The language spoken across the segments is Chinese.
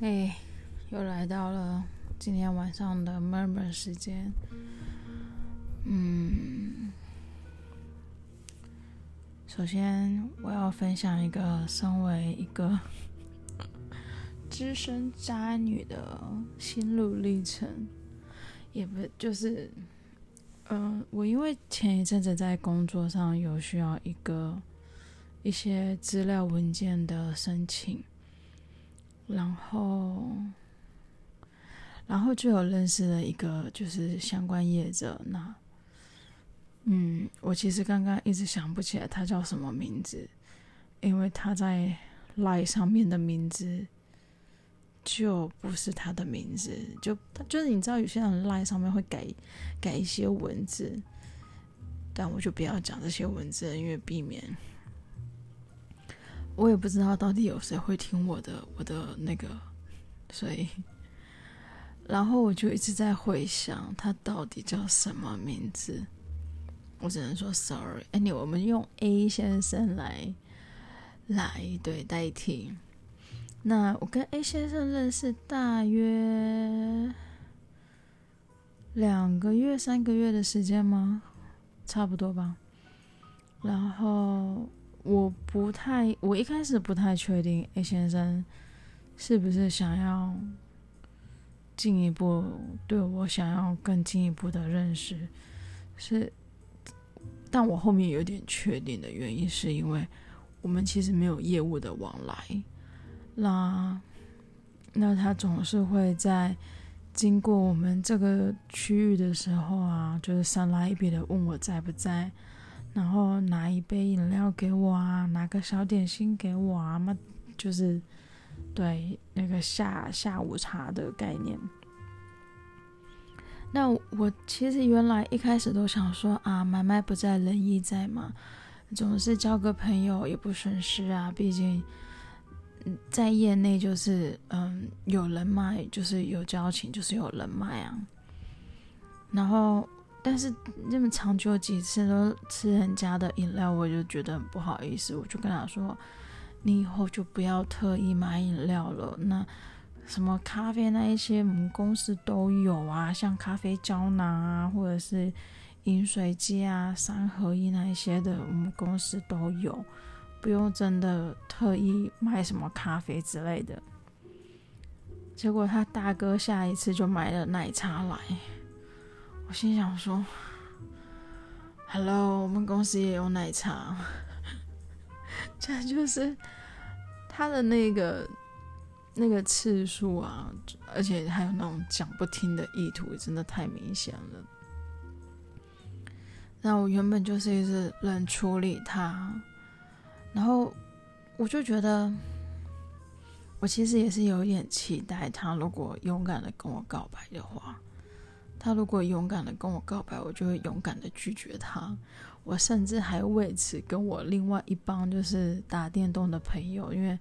哎，又来到了今天晚上的 murmur 时间。嗯，首先我要分享一个身为一个资深渣女的心路历程，也不就是，嗯、我因为前一阵子在工作上有需要一个一些资料文件的申请。然后，然后就有认识了一个就是相关业者。那，嗯，我其实刚刚一直想不起来他叫什么名字，因为他在 LINE 上面的名字就不是他的名字，就就是你知道有些人 LINE 上面会改改一些文字，但我就不要讲这些文字，因为避免。我也不知道到底有谁会听我的我的那个，所以，然后我就一直在回想他到底叫什么名字。我只能说，sorry，any，我们用 A 先生来来对代替。那我跟 A 先生认识大约两个月、三个月的时间吗？差不多吧。然后。我不太，我一开始不太确定 A 先生是不是想要进一步对我想要更进一步的认识，是，但我后面有点确定的原因是因为我们其实没有业务的往来，那那他总是会在经过我们这个区域的时候啊，就是三来一笔的问我在不在。然后拿一杯饮料给我啊，拿个小点心给我啊，嘛就是对那个下下午茶的概念。那我其实原来一开始都想说啊，买卖不在，仁义在嘛，总是交个朋友也不损失啊。毕竟在业内就是嗯有人脉，就是有交情，就是有人脉啊。然后。但是那么长久几次都吃人家的饮料，我就觉得很不好意思。我就跟他说：“你以后就不要特意买饮料了。那什么咖啡那一些，我们公司都有啊，像咖啡胶囊啊，或者是饮水机啊，三合一那一些的，我们公司都有，不用真的特意买什么咖啡之类的。”结果他大哥下一次就买了奶茶来。我心想说：“Hello，我们公司也有奶茶。”这就是他的那个那个次数啊，而且还有那种讲不听的意图，真的太明显了。那我原本就是一直冷处理他，然后我就觉得，我其实也是有一点期待他，如果勇敢的跟我告白的话。他如果勇敢的跟我告白，我就会勇敢的拒绝他。我甚至还为此跟我另外一帮就是打电动的朋友，因为，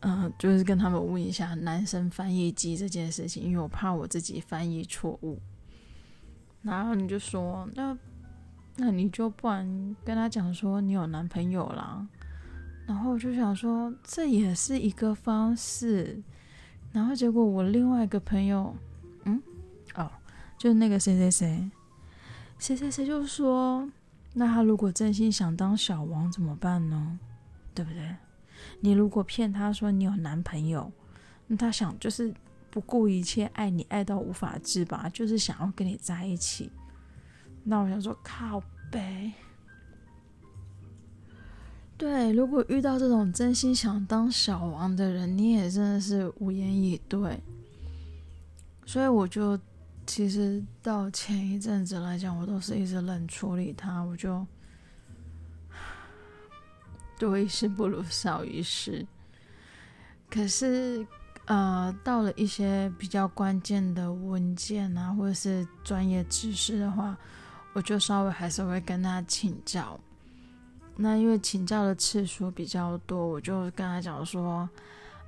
嗯、就是跟他们问一下男生翻译机这件事情，因为我怕我自己翻译错误。然后你就说，那那你就不然跟他讲说你有男朋友啦。然后我就想说，这也是一个方式。然后结果我另外一个朋友，就那个谁谁谁，谁谁谁就说，那他如果真心想当小王怎么办呢？对不对？你如果骗他说你有男朋友，那他想就是不顾一切爱你爱到无法自拔，就是想要跟你在一起。那我想说靠北。对，如果遇到这种真心想当小王的人，你也真的是无言以对。所以我就。其实到前一阵子来讲，我都是一直冷处理他，我就 多一事不如少一事。可是，呃，到了一些比较关键的文件啊，或者是专业知识的话，我就稍微还是会跟他请教。那因为请教的次数比较多，我就跟他讲说：“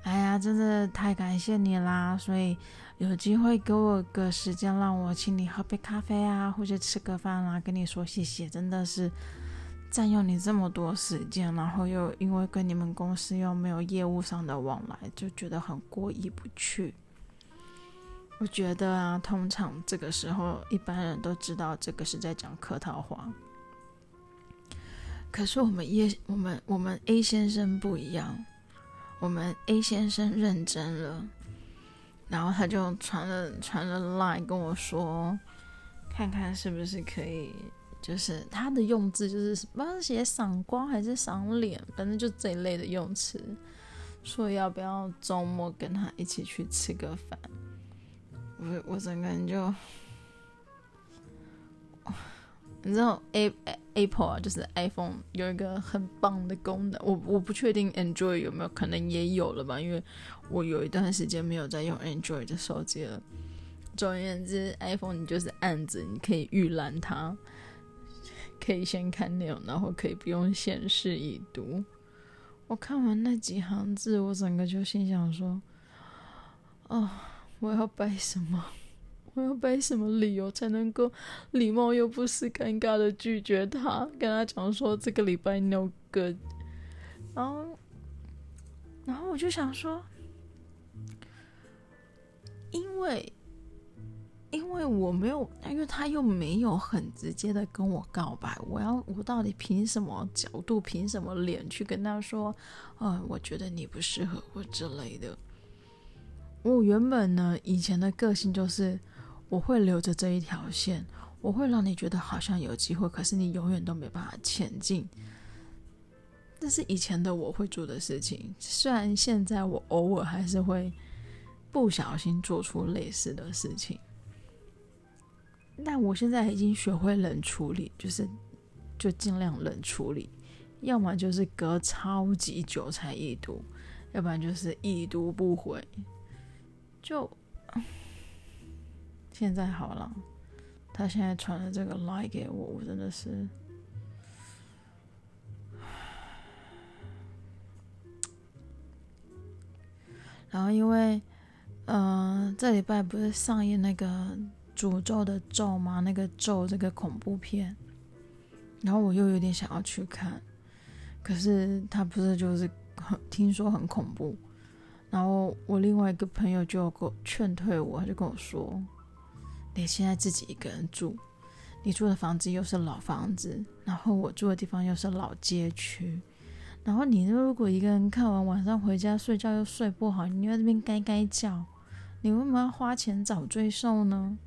哎呀，真的太感谢你啦！”所以。有机会给我个时间，让我请你喝杯咖啡啊，或者吃个饭啊，跟你说谢谢，真的是占用你这么多时间，然后又因为跟你们公司又没有业务上的往来，就觉得很过意不去。我觉得啊，通常这个时候一般人都知道这个是在讲客套话。可是我们叶我们我们 A 先生不一样，我们 A 先生认真了，然后他就传了传了 line 跟我说，看看是不是可以，就是他的用字就是不知道是写赏光还是赏脸，反正就这一类的用词，说要不要周末跟他一起去吃个饭，我我整个人就。你知道 A Apple 啊，就是 iPhone 有一个很棒的功能，我我不确定 Android 有没有，可能也有了吧，因为我有一段时间没有在用 Android 的手机了。总而言之，iPhone 你就是按着，你可以预览它，可以先看内容，然后可以不用显示已读。我看完那几行字，我整个就心想说：哦，我要摆什么？我要背什么理由才能够礼貌又不失尴尬的拒绝他？跟他讲说这个礼拜 no good。然后，然后我就想说，因为，因为我没有，因为他又没有很直接的跟我告白，我要我到底凭什么角度，凭什么脸去跟他说，呃，我觉得你不适合我之类的。我原本呢，以前的个性就是。我会留着这一条线，我会让你觉得好像有机会，可是你永远都没办法前进。这是以前的我会做的事情，虽然现在我偶尔还是会不小心做出类似的事情，但我现在已经学会冷处理，就是就尽量冷处理，要么就是隔超级久才一读，要不然就是已读不回，就。现在好了，他现在传了这个 lie 给我，我真的是，然后因为，嗯、这礼拜不是上映那个诅咒的咒吗？那个咒这个恐怖片，然后我又有点想要去看，可是他不是就是很听说很恐怖，然后我另外一个朋友就给我劝退我，他就跟我说。你现在自己一个人住，你住的房子又是老房子，然后我住的地方又是老街区，然后你如果一个人看完晚上回家睡觉又睡不好，你在这边该该叫，你为什么要花钱找罪受呢？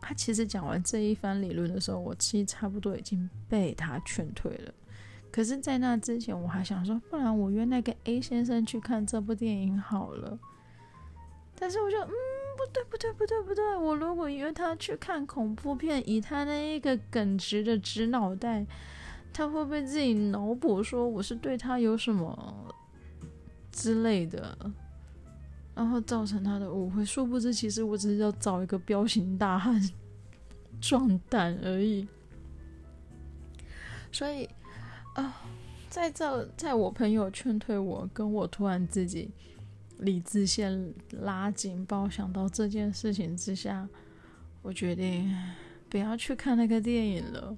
他其实讲完这一番理论的时候，我其实差不多已经被他劝退了。可是，在那之前，我还想说，不然我约那个 A 先生去看这部电影好了。但是我就嗯。不对不对不对不对！我如果约他去看恐怖片，以他那一个耿直的直脑袋，他会不会自己脑补说我是对他有什么之类的，然后造成他的误会？殊不知，其实我只是要找一个彪形大汉壮胆而已。所以啊，在这，在我朋友劝退我，跟我突然自己。理智线拉紧，把我想到这件事情之下，我决定不要去看那个电影了。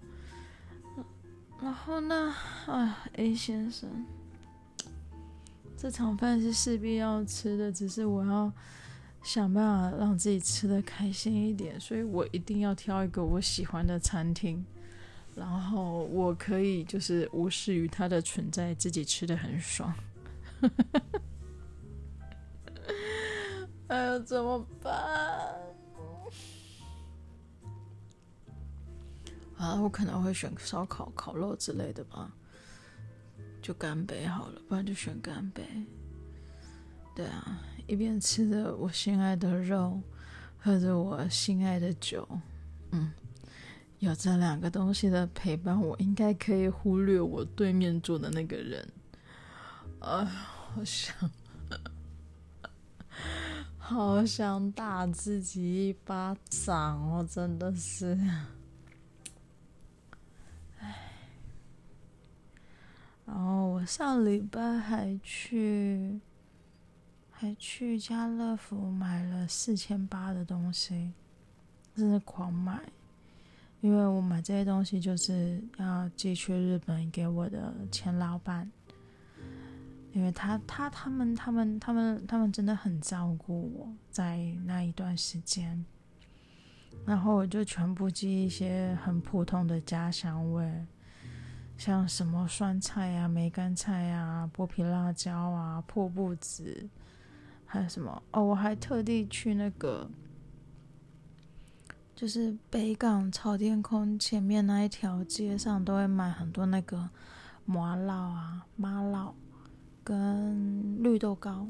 然后呢，啊，A 先生，这场饭是势必要吃的，只是我要想办法让自己吃得开心一点，所以我一定要挑一个我喜欢的餐厅，然后我可以就是无视于它的存在，自己吃得很爽。哎呦，怎么办？啊，我可能会选烧烤、烤肉之类的吧，就干杯好了，不然就选干杯。对啊，一边吃着我心爱的肉，喝着我心爱的酒，嗯，有这两个东西的陪伴，我应该可以忽略我对面坐的那个人。哎，好想。好想打自己一巴掌哦！真的是，唉。然后我上礼拜还去，还去家乐福买了四千八的东西，真的狂买。因为我买这些东西就是要寄去日本给我的前老板，因为他他他们他们他们他们真的很照顾我在那一段时间，然后我就全部寄一些很普通的家乡味，像什么酸菜呀、梅干菜呀、剥皮辣椒啊、破布子，还有什么哦，我还特地去那个。就是北港朝天空前面那一条街上都会买很多那个麻辣啊、麻荖跟绿豆糕，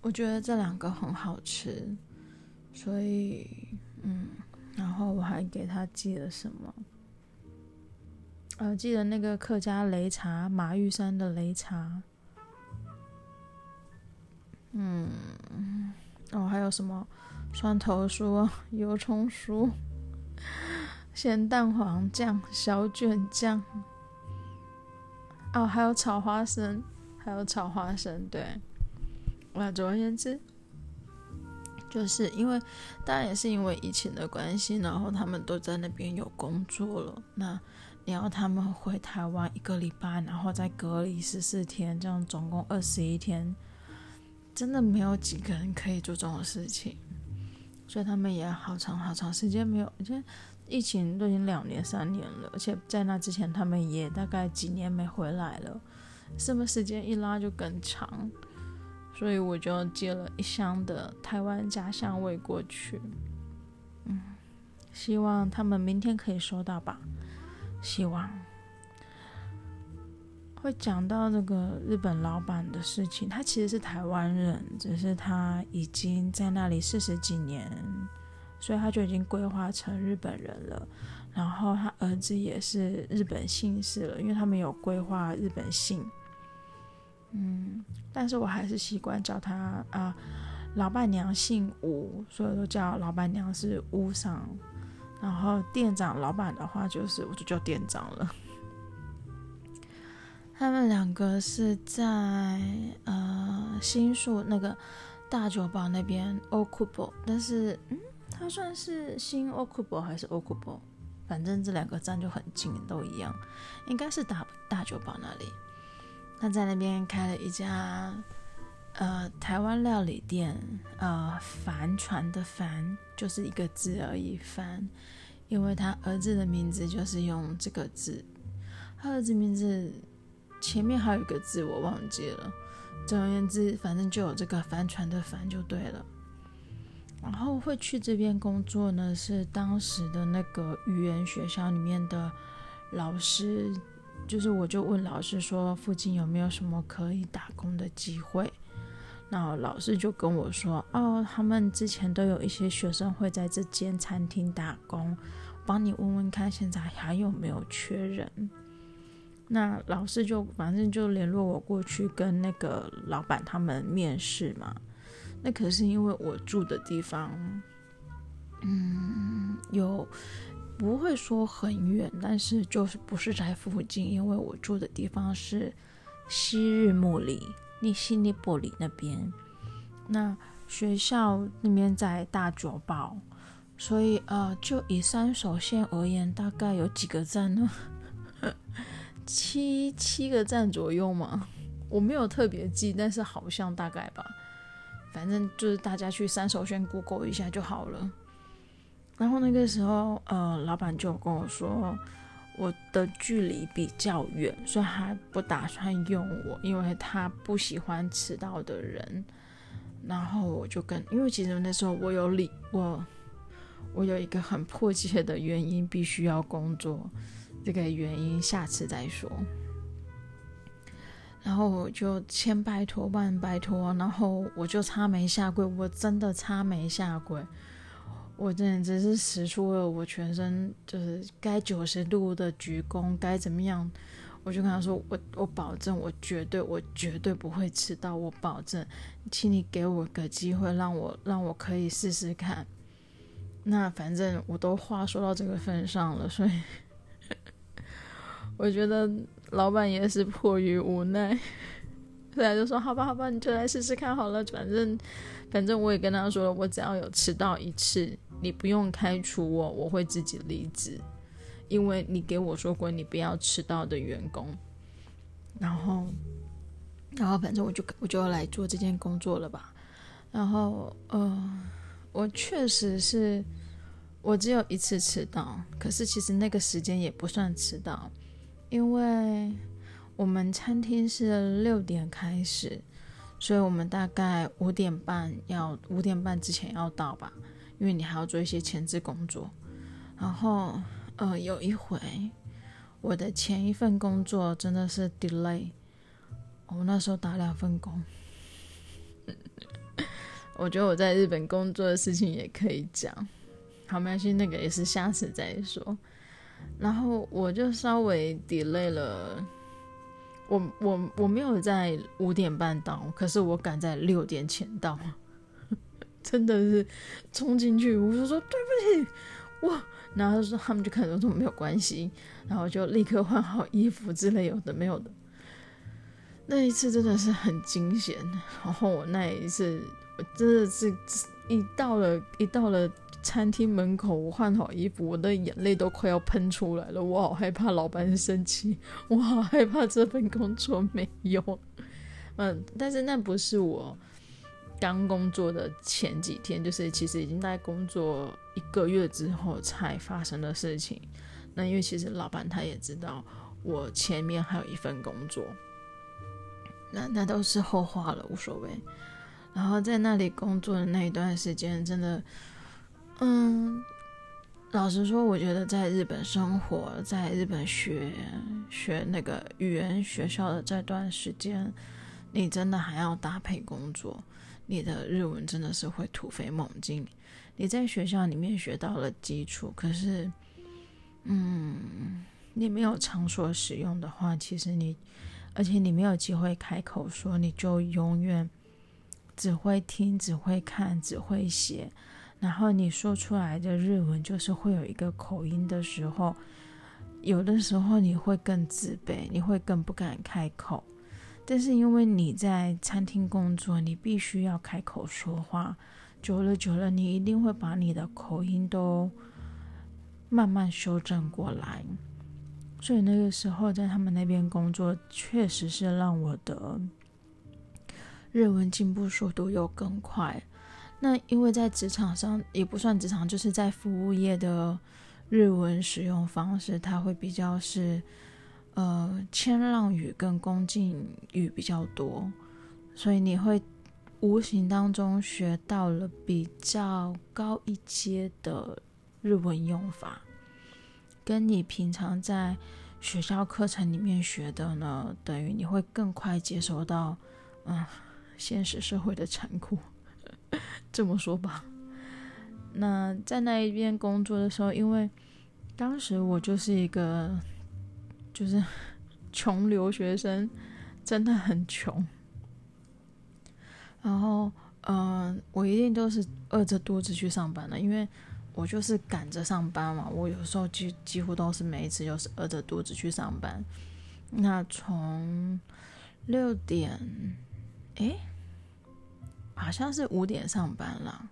我觉得这两个很好吃，所以嗯，然后我还给他寄了什么？呃，寄了那个客家擂茶，马玉山的擂茶，嗯。哦，还有什么蒜头酥、油葱酥、咸蛋黄酱、小卷酱。哦，还有炒花生，还有炒花生。对，那总而言之，就是因为，当然也是因为疫情的关系，然后他们都在那边有工作了。那你要他们回台湾一个礼拜，然后再隔离十四天，这样总共二十一天。真的没有几个人可以做这种事情，所以他们也好长好长时间没有。而且疫情都已经两年三年了，而且在那之前他们也大概几年没回来了，什么时间一拉就更长，所以我就寄了一箱的台湾家乡味过去。嗯，希望他们明天可以收到吧，希望。会讲到那个日本老板的事情，他其实是台湾人，只是他已经在那里四十几年，所以他就已经规划成日本人了。然后他儿子也是日本姓氏了，因为他们有规划日本姓。嗯，但是我还是习惯叫他啊、老板娘姓吴，所以都叫老板娘是吴桑。然后店长老板的话，就是我就叫店长了。他们两个是在呃新宿那个大久保那边 Okubo，但是嗯，他算是新 Okubo 还是 Okubo？反正这两个站就很近，都一样，应该是大大久保那里。他在那边开了一家呃台湾料理店，呃帆船的帆就是一个字而已，帆，因为他儿子的名字就是用这个字，他儿子名字。前面还有一个字我忘记了，总而言之，反正就有这个帆船的帆就对了。然后会去这边工作呢，是当时的那个语言学校里面的老师，就是我就问老师说，附近有没有什么可以打工的机会？那老师就跟我说，哦，他们之前都有一些学生会在这间餐厅打工，帮你问问看，现在还有没有缺人？那老师就反正就联络我过去跟那个老板他们面试嘛。那可是因为我住的地方，嗯，有不会说很远，但是就是不是在附近，因为我住的地方是西日暮里、利西尼波里那边。那学校那边在大久保，所以呃，就以三手线而言，大概有几个站呢？七七个站左右嘛，我没有特别记，但是好像大概吧，反正就是大家去三手线 Google 一下就好了。然后那个时候，呃，老板就跟我说，我的距离比较远，所以他不打算用我，因为他不喜欢迟到的人。然后我就跟，因为其实那时候我有理，我我有一个很迫切的原因，必须要工作。这个原因下次再说。然后我就千拜托万拜托，然后我就差没下跪，我真的差没下跪，我真的只是使出了我全身就是该九十度的鞠躬，该怎么样，我就跟他说，我我保证，我绝对我绝对不会迟到，我保证，请你给我个机会，让我让我可以试试看。那反正我都话说到这个份上了，所以。我觉得老板也是迫于无奈，后来就说：“好吧，好吧，你就来试试看好了。反正，反正我也跟他说了，我只要有迟到一次，你不用开除我，我会自己离职，因为你给我说过你不要迟到的员工。然后，然后反正我就我就要来做这件工作了吧。然后，呃，我确实是，我只有一次迟到，可是其实那个时间也不算迟到，因为我们餐厅是六点开始。所以我们大概五点半要五点半之前要到吧，因为你还要做一些前置工作。然后，呃，有一回我的前一份工作真的是 delay，我那时候打两份工。我觉得我在日本工作的事情也可以讲，好，没关系，那个也是下次再说。然后我就稍微 delay 了。我我我没有在五点半到，可是我赶在六点前到，真的是冲进去，我就说对不起，哇，然后说他们就可能说没有关系，然后就立刻换好衣服之类有的没有的，那一次真的是很惊险，然后我那一次我真的是一到了一到了。餐厅门口，我换好衣服，我的眼泪都快要喷出来了。我好害怕老板生气，我好害怕这份工作没有。嗯，但是那不是我刚工作的前几天，就是其实已经在工作一个月之后才发生的事情。那因为其实老板他也知道我前面还有一份工作，那那都是后话了，无所谓。然后在那里工作的那一段时间，真的。嗯，老实说，我觉得在日本生活，在日本学学那个语言学校的这段时间，你真的还要搭配工作，你的日文真的是会突飞猛进。你在学校里面学到了基础，可是，嗯，你没有场所使用的话，其实你，而且你没有机会开口说，你就永远只会听，只会看，只会写。然后你说出来的日文就是会有一个口音的时候，有的时候你会更自卑，你会更不敢开口。但是因为你在餐厅工作，你必须要开口说话，久了久了，你一定会把你的口音都慢慢修正过来。所以那个时候在他们那边工作，确实是让我的日文进步速度又更快。那因为在职场上也不算职场，就是在服务业的日文使用方式，它会比较是呃谦让语跟恭敬语比较多，所以你会无形当中学到了比较高一阶的日文用法，跟你平常在学校课程里面学的呢，等于你会更快接收到嗯现实社会的残酷。这么说吧，那在那一边工作的时候，因为当时我就是一个就是 穷留学生，真的很穷。然后，嗯、我一定都是饿着肚子去上班的，因为我就是赶着上班嘛。我有时候几几乎都是每一次就是饿着肚子去上班。那从六点，诶。好像是五点上班了，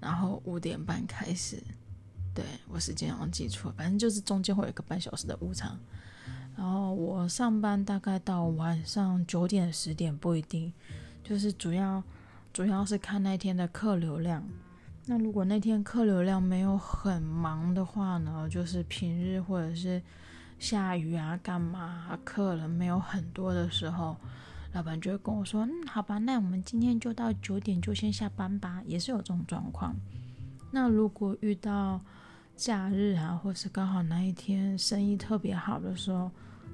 然后五点半开始，对，我时间好像记错，反正就是中间会有一个半小时的午餐。然后我上班大概到晚上九点十点不一定，就是主要主要是看那天的客流量。那如果那天客流量没有很忙的话呢，就是平日或者是下雨啊干嘛，客人没有很多的时候。老板就会跟我说：“嗯，好吧，那我们今天就到九点就先下班吧。”也是有这种状况。那如果遇到假日啊，或是刚好那一天生意特别好的时候，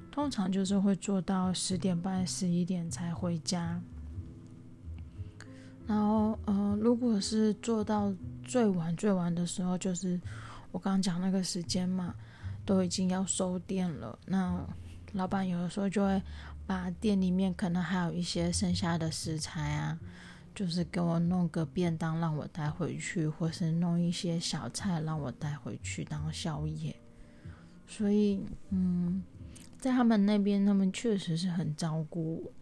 通常就是会做到十点半、十一点才回家。然后，呃，如果是做到最晚、最晚的时候，就是我刚刚讲那个时间嘛，都已经要收店了。那老板有的时候就会。把店里面可能还有一些剩下的食材啊，就是给我弄个便当让我带回去，或是弄一些小菜让我带回去当宵夜。所以，嗯，在他们那边，他们确实是很照顾我。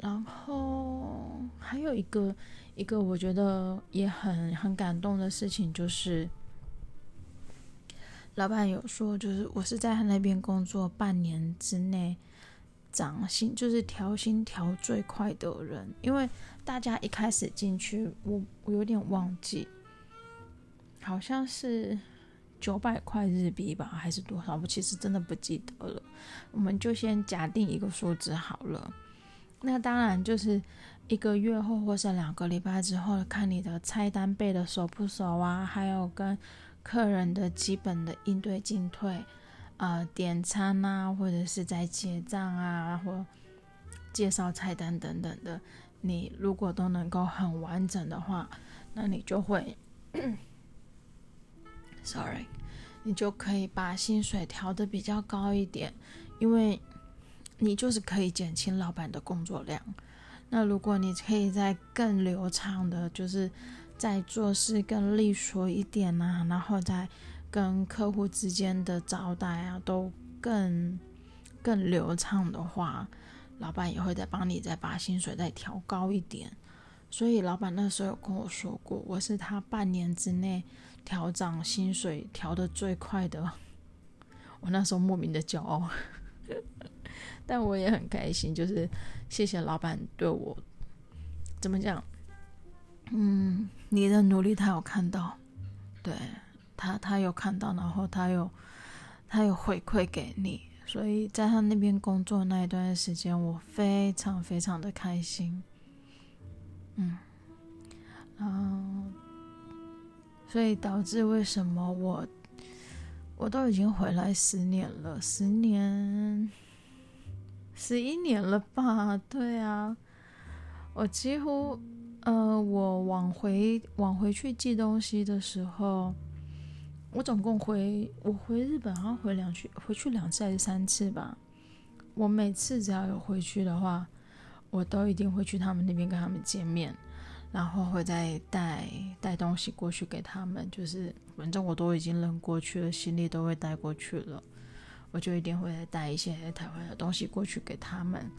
然后还有一个一个我觉得也很很感动的事情，就是老板有说，就是我是在他那边工作半年之内涨薪，就是调薪调最快的人。因为大家一开始进去，我我有点忘记，好像是九百块日币吧，还是多少？我其实真的不记得了。我们就先假定一个数字好了。那当然就是一个月后或是两个礼拜之后，看你的菜单背的熟不熟啊，还有跟客人的基本的应对进退，呃，点餐啊，或者是在结账啊，或介绍菜单等等的，你如果都能够很完整的话，那你就会，sorry，你就可以把薪水调得比较高一点，因为。你就是可以减轻老板的工作量。那如果你可以在更流畅的，就是在做事更利索一点啊，然后在跟客户之间的招待啊都更更流畅的话，老板也会再帮你再把薪水再调高一点。所以老板那时候有跟我说过，我是他半年之内调涨薪水调得最快的。我那时候莫名的骄傲。但我也很开心，就是谢谢老板对我怎么讲？嗯，你的努力他有看到，对他他有看到，然后他有他有回馈给你，所以在他那边工作那一段时间，我非常非常的开心。嗯，然后所以导致为什么我我都已经回来十年了，十年。十一年了吧？对啊，我几乎，呃，我往回往回去寄东西的时候，我总共回我回日本好像回两去回去两次还是三次吧。我每次只要有回去的话，我都一定会去他们那边跟他们见面，然后会再带带东西过去给他们。就是反正我都已经扔过去了，行李都会带过去了。我就一定会带一些台湾的东西过去给他们。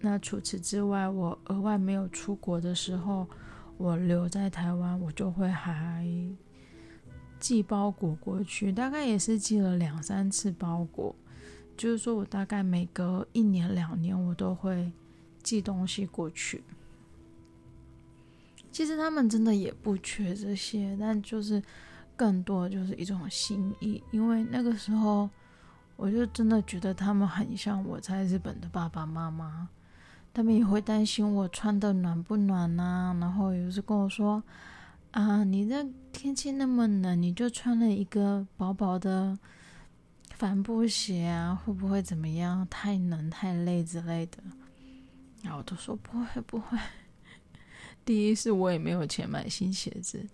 那除此之外，我额外没有出国的时候，我留在台湾，我就会还寄包裹过去，大概也是寄了两三次包裹。就是说我大概每隔一年两年，我都会寄东西过去。其实他们真的也不缺这些，但就是更多就是一种心意，因为那个时候。我就真的觉得他们很像我在日本的爸爸妈妈，他们也会担心我穿的暖不暖呐、啊，然后有时跟我说：“啊，你这天气那么冷，你就穿了一个薄薄的帆布鞋啊，会不会怎么样？太冷太累之类的。”然后我都说不会不会。第一是我也没有钱买新鞋子，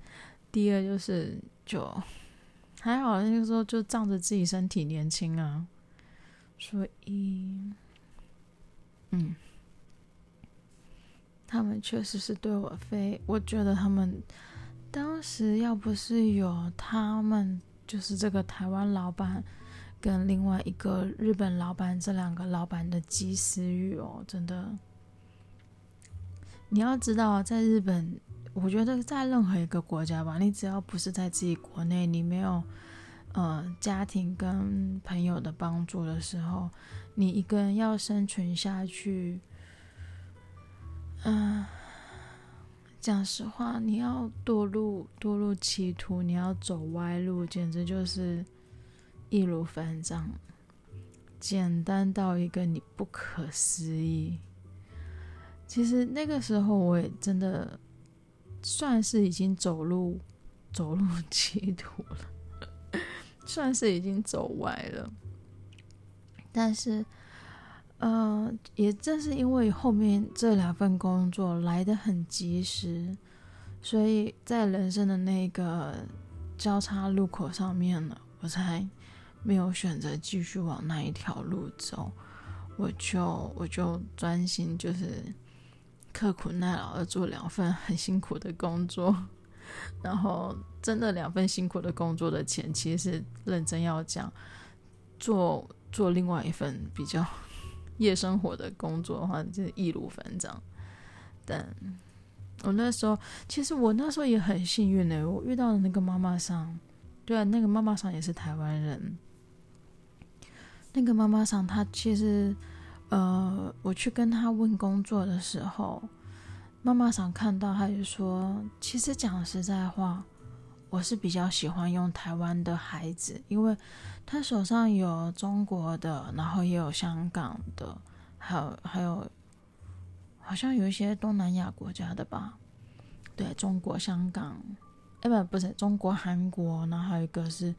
第二就是就。还好那个时候就仗着自己身体年轻啊，所以，嗯，他们确实是对我非，我觉得他们当时要不是有他们，就是这个台湾老板跟另外一个日本老板这两个老板的及时雨哦，真的，你要知道在日本。我觉得在任何一个国家吧，你只要不是在自己国内，你没有呃家庭跟朋友的帮助的时候，你一个人要生存下去，嗯、讲实话，你要堕入堕入歧途，你要走歪路，简直就是易如反掌，简单到一个你不可思议。其实那个时候我也真的。算是已经走入走入歧途了，算是已经走歪了。但是，呃，也正是因为后面这两份工作来得很及时，所以在人生的那个交叉路口上面呢，我才没有选择继续往那一条路走，我就我就专心就是。刻苦耐劳的做两份很辛苦的工作，然后真的两份辛苦的工作的钱，其实是认真要讲，做做另外一份比较夜生活的工作的话，就易如反掌。但我那时候，其实我那时候也很幸运呢，我遇到的那个妈妈桑，对啊，那个妈妈桑也是台湾人。那个妈妈桑，她其实，呃，我去跟她问工作的时候，妈妈桑看到，她就说，其实讲实在话。我是比较喜欢用台湾的孩子，因为他手上有中国的，然后也有香港的，还有还有，好像有一些东南亚国家的吧。对，中国香港，哎不不是中国韩国，然后还有一个是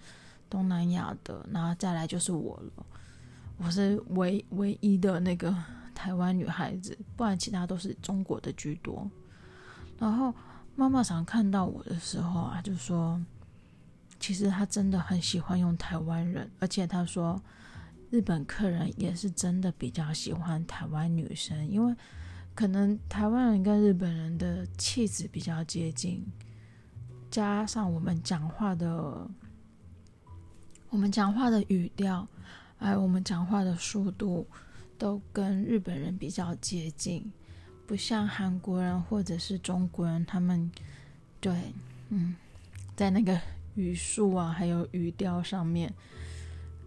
东南亚的，然后再来就是我了，我是唯唯一的那个台湾女孩子，不然其他都是中国的居多，然后。妈妈常看到我的时候啊，就说，其实她真的很喜欢用台湾人，而且她说，日本客人也是真的比较喜欢台湾女生，因为可能台湾人跟日本人的气质比较接近，加上我们讲话的，我们讲话的语调，还有我们讲话的速度，都跟日本人比较接近。不像韩国人或者是中国人，他们对，嗯，在那个语速啊，还有语调上面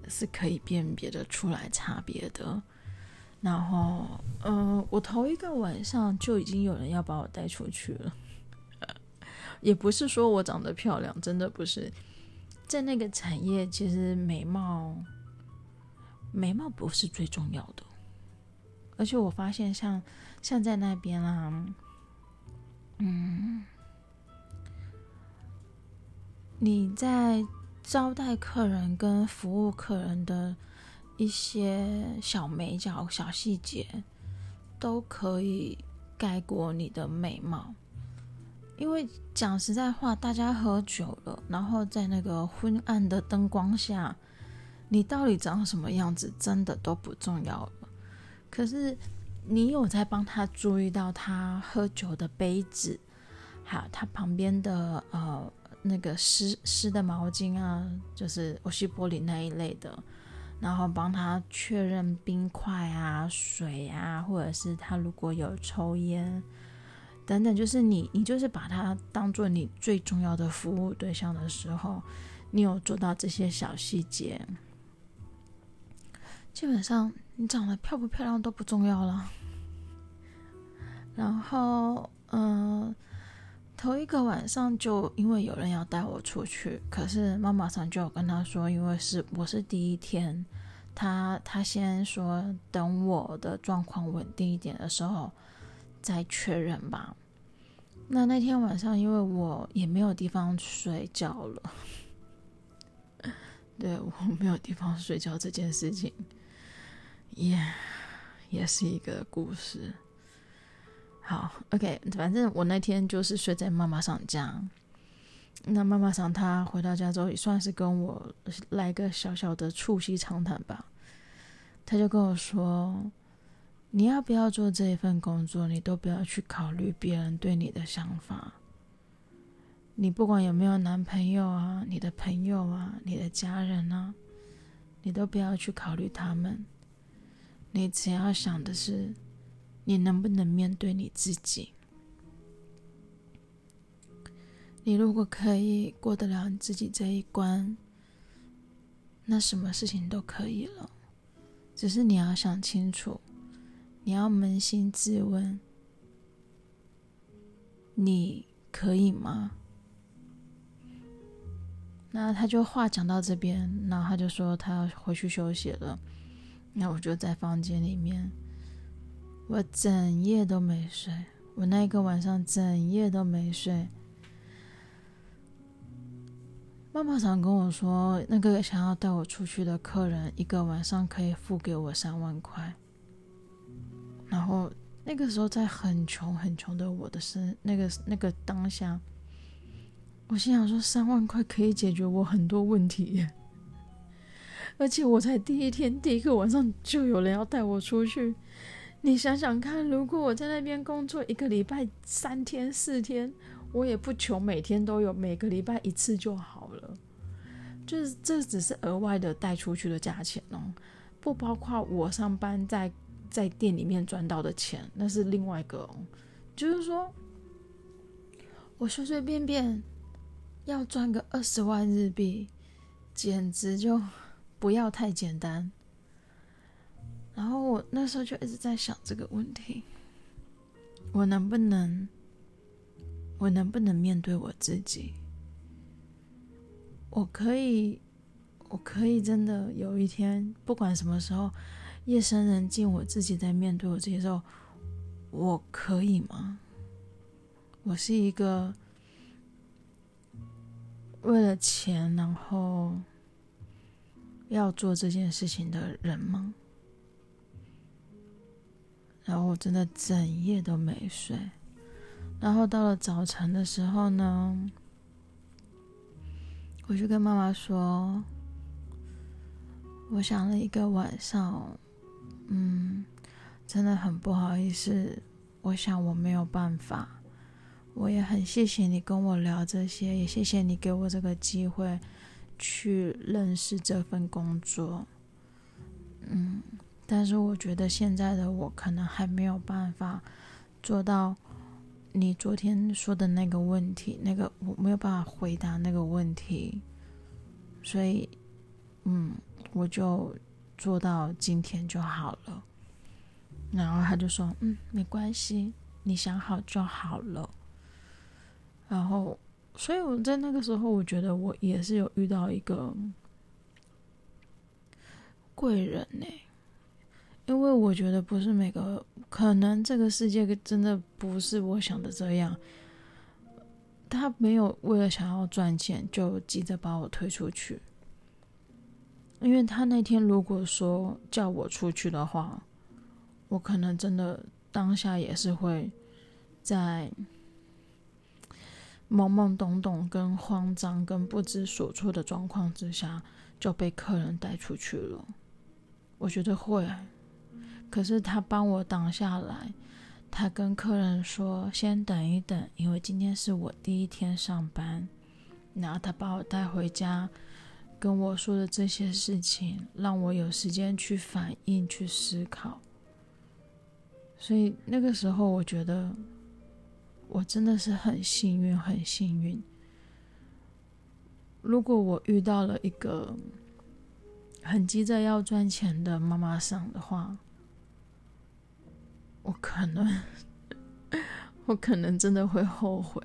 是可以辨别的出来差别的。然后，嗯、我头一个晚上就已经有人要把我带出去了，也不是说我长得漂亮，真的不是，在那个产业，其实美貌，美貌不是最重要的。而且我发现像，像在那边啊，嗯，你在招待客人跟服务客人的一些小眉角、小细节，都可以盖过你的美貌。因为讲实在话，大家喝酒了，然后在那个昏暗的灯光下，你到底长什么样子，真的都不重要了。可是，你有在帮他注意到他喝酒的杯子，还有他旁边的呃那个湿湿的毛巾啊，就是欧西玻璃那一类的，然后帮他确认冰块啊、水啊，或者是他如果有抽烟。等等，就是你你就是把他当做你最重要的服务对象的时候，你有做到这些小细节，基本上。你长得漂不漂亮都不重要了。然后，嗯、头一个晚上就因为有人要带我出去，可是妈妈上就有跟他说，因为是我是第一天，他他先说等我的状况稳定一点的时候再确认吧。那那天晚上，因为我也没有地方睡觉了，对，我没有地方睡觉这件事情。也、也是一个故事。好，OK，反正我那天就是睡在妈妈上家。那妈妈上她回到家之后，也算是跟我来个小小的促膝长谈吧。他就跟我说：“你要不要做这一份工作？你都不要去考虑别人对你的想法。你不管有没有男朋友啊，你的朋友啊，你的家人啊，你都不要去考虑他们。”你只要想的是，你能不能面对你自己？你如果可以过得了你自己这一关，那什么事情都可以了。只是你要想清楚，你要扪心自问，你可以吗？那他就话讲到这边，然后他就说他要回去休息了。那我就在房间里面，我整夜都没睡。我那个晚上整夜都没睡。妈妈常跟我说，那个想要带我出去的客人，一个晚上可以付给我三万块。然后那个时候在很穷很穷的我的生那个那个当下，我心想说，三万块可以解决我很多问题。而且我才第一天，第一个晚上就有人要带我出去。你想想看，如果我在那边工作一个礼拜三天四天，我也不求每天都有，每个礼拜一次就好了。就是这只是额外的带出去的价钱哦，不包括我上班在在店里面赚到的钱，那是另外一个。就是说，我随随便便要赚个二十万日币，简直就不要太简单。然后我那时候就一直在想这个问题：我能不能，我能不能面对我自己？我可以，我可以真的有一天，不管什么时候，夜深人静，我自己在面对我自己的时候。我可以吗？我是一个为了钱然后要做这件事情的人吗？然后我真的整夜都没睡，然后到了早晨的时候呢，我就跟妈妈说，我想了一个晚上，嗯。真的很不好意思，我想我没有办法。我也很谢谢你跟我聊这些，也谢谢你给我这个机会去认识这份工作。嗯，但是我觉得现在的我可能还没有办法做到你昨天说的那个问题，那个我没有办法回答那个问题，所以，嗯，我就做到今天就好了。然后他就说：“嗯，没关系，你想好就好了。”然后，所以我在那个时候，我觉得我也是有遇到一个贵人呢，因为我觉得不是每个，可能这个世界真的不是我想的这样。他没有为了想要赚钱就急着把我推出去，因为他那天如果说叫我出去的话。我可能真的当下也是会在懵懵懂懂、跟慌张、跟不知所措的状况之下就被客人带出去了。我觉得会，可是他帮我挡下来，他跟客人说：“先等一等，因为今天是我第一天上班。”然后他把我带回家，跟我说的这些事情，让我有时间去反应、去思考。所以那个时候，我觉得我真的是很幸运，很幸运。如果我遇到了一个很急着要赚钱的妈妈桑的话，我可能，我可能真的会后悔，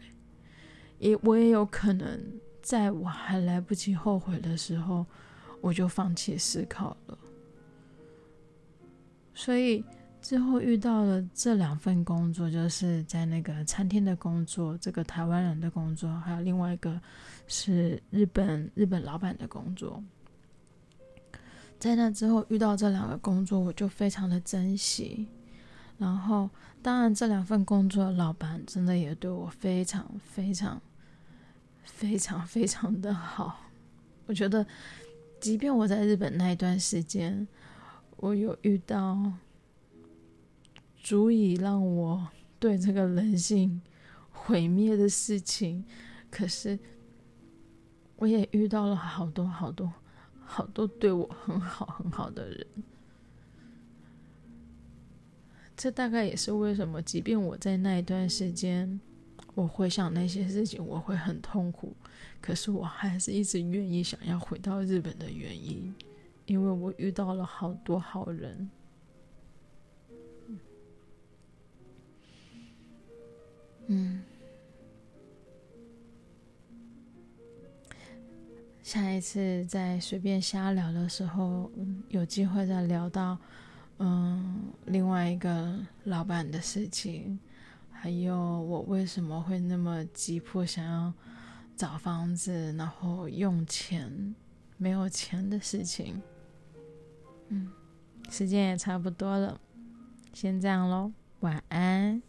也我也有可能在我还来不及后悔的时候，我就放弃思考了。所以。之后遇到了这两份工作，就是在那个餐厅的工作，这个台湾人的工作，还有另外一个是日本日本老板的工作。在那之后遇到这两个工作，我就非常的珍惜。然后，当然这两份工作的老板真的也对我非常非常非常非常的好。我觉得，即便我在日本那一段时间，我有遇到。足以让我对这个人性毁灭的事情，可是我也遇到了好多好多好多对我很好很好的人。这大概也是为什么，即便我在那一段时间，我回想那些事情，我会很痛苦，可是我还是一直愿意想要回到日本的原因，因为我遇到了好多好人。嗯，下一次再随便瞎聊的时候，有机会再聊到，嗯，另外一个老板的事情，还有我为什么会那么急迫想要找房子，然后用钱，没有钱的事情。嗯，时间也差不多了，先这样喽，晚安。